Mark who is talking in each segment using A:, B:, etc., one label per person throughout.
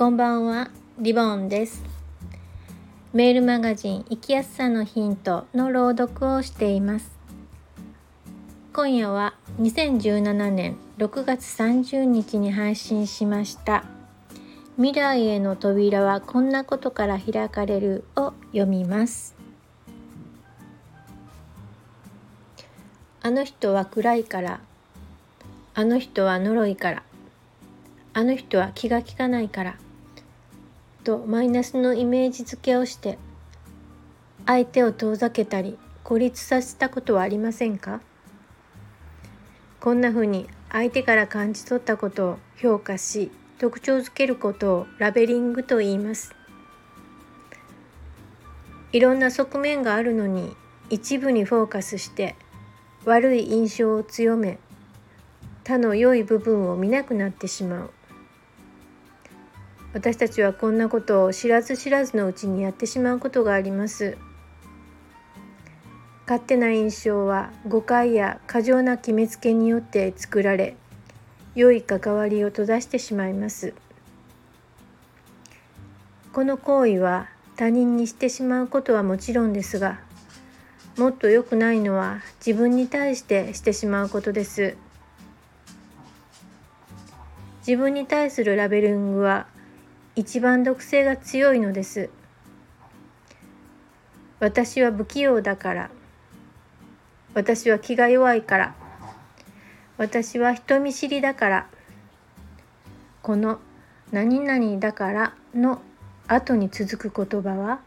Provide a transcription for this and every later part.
A: こんばんは、リボンです。メールマガジン生きやすさのヒントの朗読をしています。今夜は2017年6月30日に配信しました未来への扉はこんなことから開かれるを読みます。あの人は暗いから、あの人は呪いから、あの人は気が利かないから。とマイナスのイメージ付けをして相手を遠ざけたり孤立させたことはありませんか？こんな風に相手から感じ取ったことを評価し特徴づけることをラベリングと言います。いろんな側面があるのに一部にフォーカスして悪い印象を強め他の良い部分を見なくなってしまう。私たちはこんなことを知らず知らずのうちにやってしまうことがあります。勝手な印象は誤解や過剰な決めつけによって作られ良い関わりを閉ざしてしまいます。この行為は他人にしてしまうことはもちろんですがもっと良くないのは自分に対してしてしまうことです。自分に対するラベリングは一番毒性が強いのです。私は不器用だから。私は気が弱いから。私は人見知りだから。この何々だからの後に続く言葉は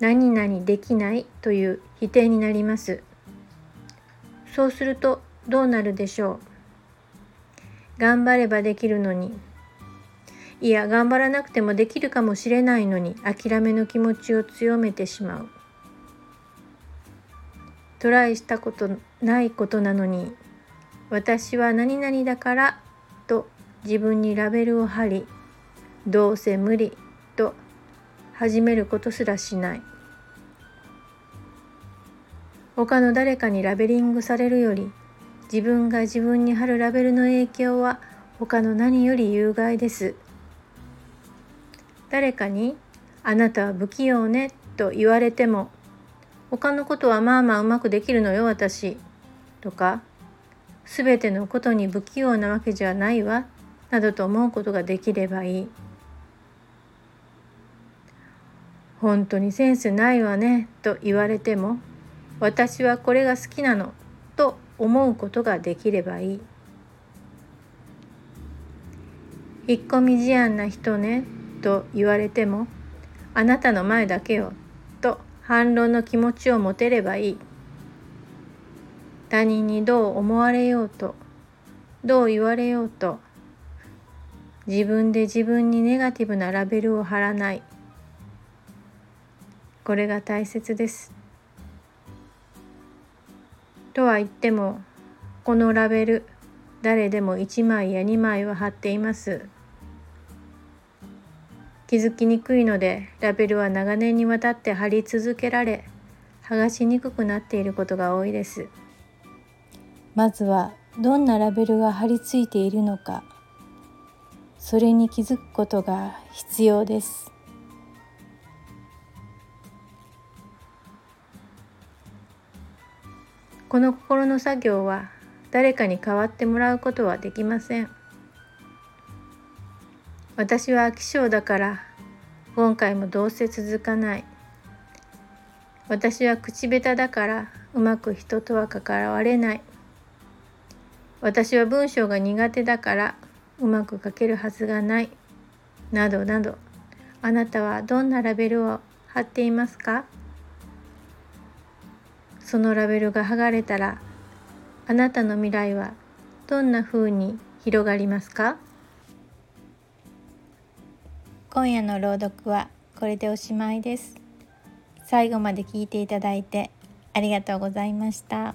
A: 何々できないという否定になります。そうするとどうなるでしょう。頑張ればできるのに。いや頑張らなくてもできるかもしれないのに諦めの気持ちを強めてしまう。トライしたことないことなのに私は何々だからと自分にラベルを貼りどうせ無理と始めることすらしない。他の誰かにラベリングされるより自分が自分に貼るラベルの影響は他の何より有害です。誰かに「あなたは不器用ね」と言われても「他のことはまあまあうまくできるのよ私」とか「全てのことに不器用なわけじゃないわ」などと思うことができればいい。本当にセンスないわねと言われても私はこれが好きなのと思うことができればいい。引っ込み思案な人ねと言われてもあなたの前だけよと反論の気持ちを持てればいい。他人にどう思われようとどう言われようと自分で自分にネガティブなラベルを貼らない。これが大切です。とは言ってもこのラベル誰でも1枚や2枚は貼っています。気づきにくいのでラベルは長年にわたって貼り続けられ剥がしにくくなっていることが多いです。まずはどんなラベルが貼り付いているのかそれに気づくことが必要です。この心の作業は誰かに代わってもらうことはできません。私は飽き性だから今回もどうせ続かない。私は口下手だからうまく人とは関われない。私は文章が苦手だからうまく書けるはずがない。などなど。あなたはどんなラベルを貼っていますか？そのラベルが剥がれたらあなたの未来はどんな風に広がりますか？今夜の朗読はこれでおしまいです。最後まで聞いていただいてありがとうございました。